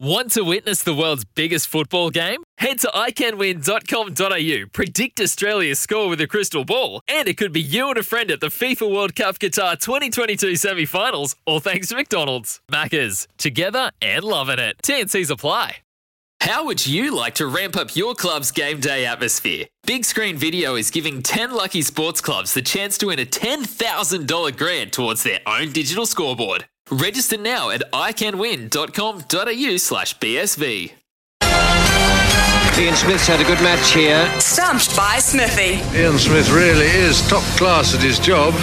Want to witness the world's biggest football game? Head to iCanWin.com.au, predict Australia's score with a crystal ball, and it could be you and a friend at the FIFA World Cup Qatar 2022 semi finals, all thanks to McDonald's. Maccas, together and loving it. TNC's apply. How would you like to ramp up your club's game day atmosphere? Big Screen Video is giving 10 lucky sports clubs the chance to win a $10,000 grant towards their own digital scoreboard. Register now at iCanWin.com.au slash BSV. Ian Smith's had a good match here. Stumped by Smithy. Ian Smith really is top class at his job.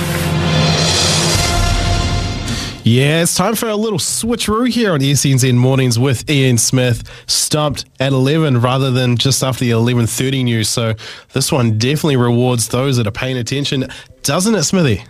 Yeah, it's time for a little switcheroo here on SNZ Mornings with Ian Smith, stumped at 11 rather than just after the 11.30 news. So this one definitely rewards those that are paying attention, doesn't it, Smithy?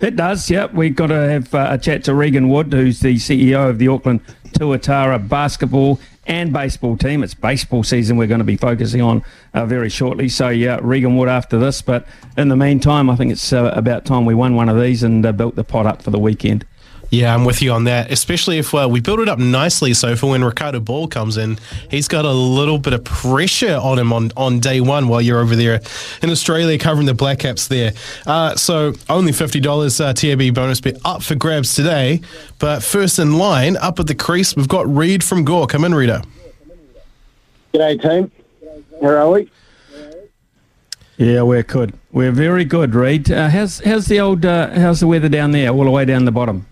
It does, yep. We've got to have uh, a chat to Regan Wood, who's the CEO of the Auckland Tuatara basketball and baseball team. It's baseball season we're going to be focusing on uh, very shortly. So, yeah, Regan Wood after this. But in the meantime, I think it's uh, about time we won one of these and uh, built the pot up for the weekend. Yeah, I'm with you on that. Especially if uh, we build it up nicely, so for when Ricardo Ball comes in, he's got a little bit of pressure on him on, on day one while you're over there in Australia covering the Black Caps there. Uh, so only fifty dollars uh, TAB bonus bet up for grabs today. But first in line, up at the crease, we've got Reed from Gore. Come in, Reader. G'day, team. How are we? Yeah, we're good. We're very good, Reed. Uh, how's how's the old uh, how's the weather down there, all the way down the bottom?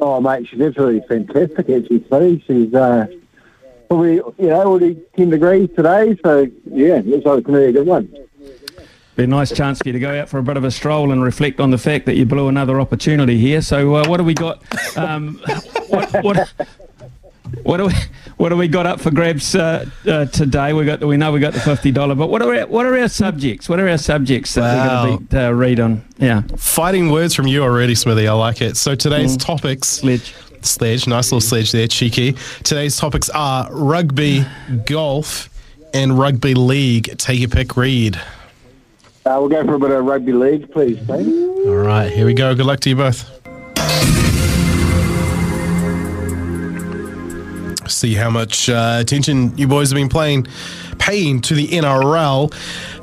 Oh, mate, she's absolutely fantastic, actually, Smitty. She's uh, probably, you know, already 10 degrees today, so, yeah, looks like it's to be a good one. Be a nice chance for you to go out for a bit of a stroll and reflect on the fact that you blew another opportunity here. So, uh, what do we got? Um, what, what, what do we what do we got up for grabs uh, uh, today? We got we know we got the fifty dollar, but what are our, what are our subjects? What are our subjects that Wow. we're going to uh, read on? Yeah, Fighting words from you already, Smithy. I like it. So today's topics. sledge. Sledge, nice little sledge there, cheeky. Today's topics are rugby, golf, and rugby league. Take your pick, Reed. Uh, we'll go for a bit of rugby league, please, mate. All right, here we go. Good luck to you both. See how much uh, attention you boys have been playing, paying to the NRL.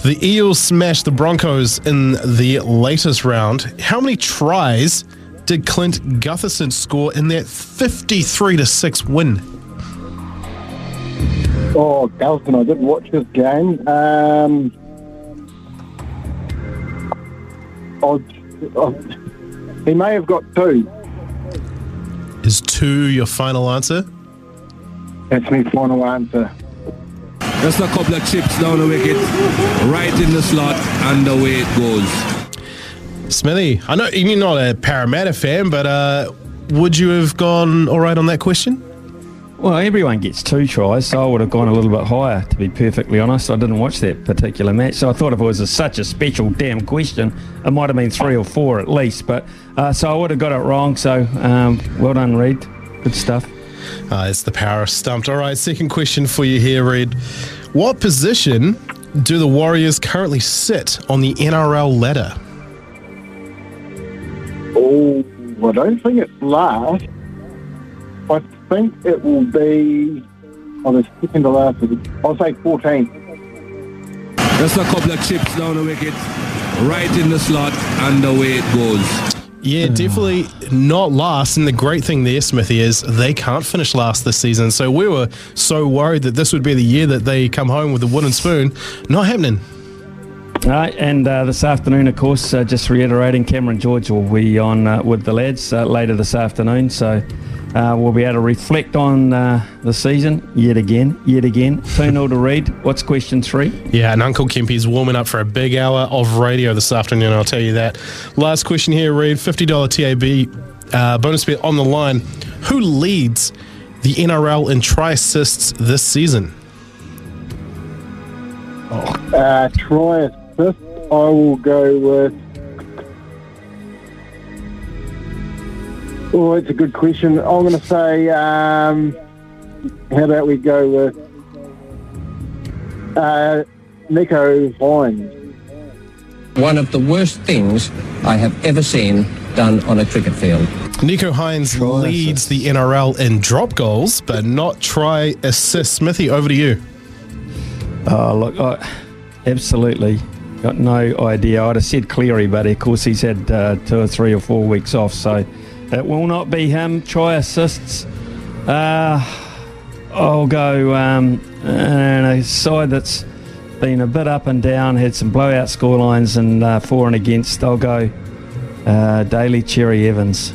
The Eels smashed the Broncos in the latest round. How many tries did Clint Gutherson score in that 53 to 6 win? Oh, Galton, I didn't watch this game. Um, oh, he may have got two. Is two your final answer? That's my final answer. Just a couple of chips down the wicket, right in the slot, and away it goes. Smithy, I know you're not a Parramatta fan, but uh, would you have gone all right on that question? Well, everyone gets two tries, so I would have gone a little bit higher. To be perfectly honest, I didn't watch that particular match, so I thought if it was a, such a special damn question, it might have been three or four at least. But uh, so I would have got it wrong. So um, well done, Reed. Good stuff. Uh, it's the power of stumped. All right, second question for you here, Red. What position do the Warriors currently sit on the NRL ladder? Oh, I don't think it's last. I think it will be on the second to last. I'll say 14. Just a couple of chips down the wicket, right in the slot, and away it goes. Yeah, definitely not last. And the great thing there, Smithy, is they can't finish last this season. So we were so worried that this would be the year that they come home with a wooden spoon. Not happening. All right, and uh, this afternoon, of course, uh, just reiterating, Cameron George will be on uh, with the lads uh, later this afternoon. So uh, we'll be able to reflect on uh, the season yet again, yet again. 2 0 to Reed. What's question three? Yeah, and Uncle Kempy's warming up for a big hour of radio this afternoon, I'll tell you that. Last question here, Reed $50 TAB uh, bonus bet on the line. Who leads the NRL in try assists this season? Uh, try assist. I will go with. Oh, it's a good question. I'm going to say. Um, how about we go with uh, Nicho Hynes? One of the worst things I have ever seen done on a cricket field. Nicho Hynes leads the NRL in drop goals, but not try assists. Smithy, over to you. Oh, look, I, absolutely. Got no idea. I'd have said Cleary, but of course he's had uh, two or three or four weeks off, so it will not be him. Try assists. Uh, I'll go um, and a side that's been a bit up and down, had some blowout scorelines and uh, for and against. I'll go uh, Daly Cherry Evans.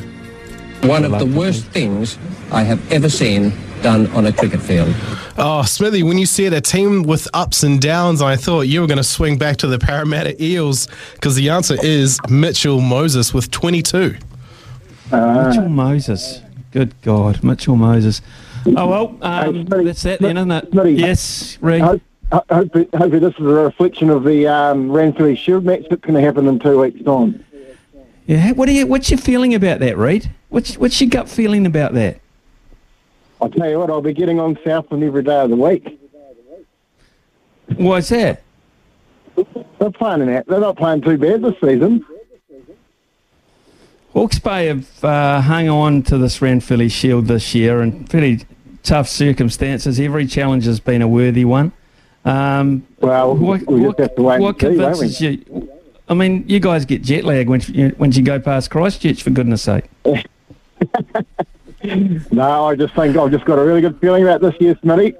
One of the worst things I have ever seen done on a cricket field. Oh, Smithy, when you said a team with ups and downs, I thought you were going to swing back to the Parramatta Eels because the answer is Mitchell Moses with 22. Mitchell Moses. Good God, Mitchell Moses. Oh, well, um, that's that then, isn't it? Yes, Reed. Hope, ho- hopefully, hopefully this is a reflection of the um, Ranfurly Shield match that's going to happen in two weeks' time. Yeah, what are you, what's your feeling about that, Reed? What's, what's your gut feeling about that? I'll tell you what, I'll be getting on Southland every day of the week. Why's that? They're playing that. They're not playing too bad this season. Hawke's Bay have uh, hung on to this Ranfurly Shield this year in pretty tough circumstances. Every challenge has been a worthy one. Um, Well, what, we just have to wait what and see, won't we? convinces you? I mean, you guys get jet lag when you, when you go past Christchurch, for goodness sake. No, I just think I've just got a really good feeling about this year, Smitty.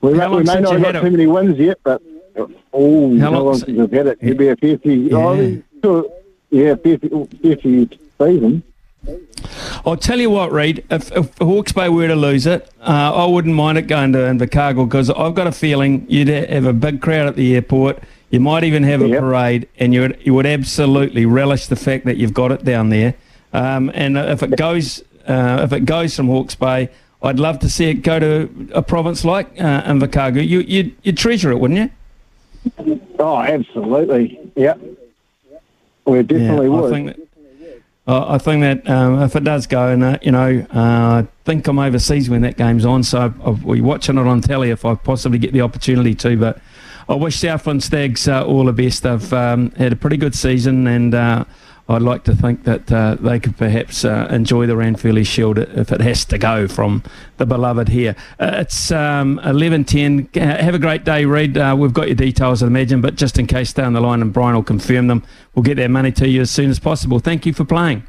We, may- we may not have had got it? too many wins yet, but oh, How how long long since- we've had it? It'll be a 50, Yeah. oh, yeah, 50, 50 season. I'll tell you what, Reed. If, if Hawke's Bay were to lose it, uh, I wouldn't mind it going to Invercargill because I've got a feeling you'd have a big crowd at the airport. You might even have a parade, and you would, you would absolutely relish the fact that you've got it down there. Um, and if it goes, uh, if it goes from Hawke's Bay, I'd love to see it go to a province like uh, Invercargill. You, you'd, you'd treasure it, wouldn't you? Oh, absolutely. Yep. We definitely I would. think that, I I think that um, if it does go, and uh, you know, uh, I think I'm overseas when that game's on, so I'll be watching it on telly if I possibly get the opportunity to. But I wish Southland Stags uh, all the best. They've um, had a pretty good season, and uh, I'd like to think that uh, they could perhaps uh, enjoy the Ranfurly Shield if it has to go from the beloved here. Uh, it's um, 11.10. Uh, Have a great day, Reed. Uh, we've got your details, I imagine, but just in case, stay on the line and Brian will confirm them. We'll get that money to you as soon as possible. Thank you for playing.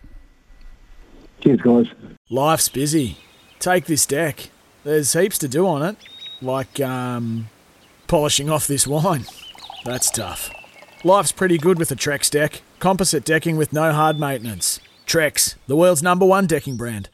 Cheers, guys. Life's busy. Take this deck. There's heaps to do on it, like um, polishing off this wine. That's tough. Life's pretty good with a Trex deck. Composite decking with no hard maintenance. Trex, the world's number one decking brand.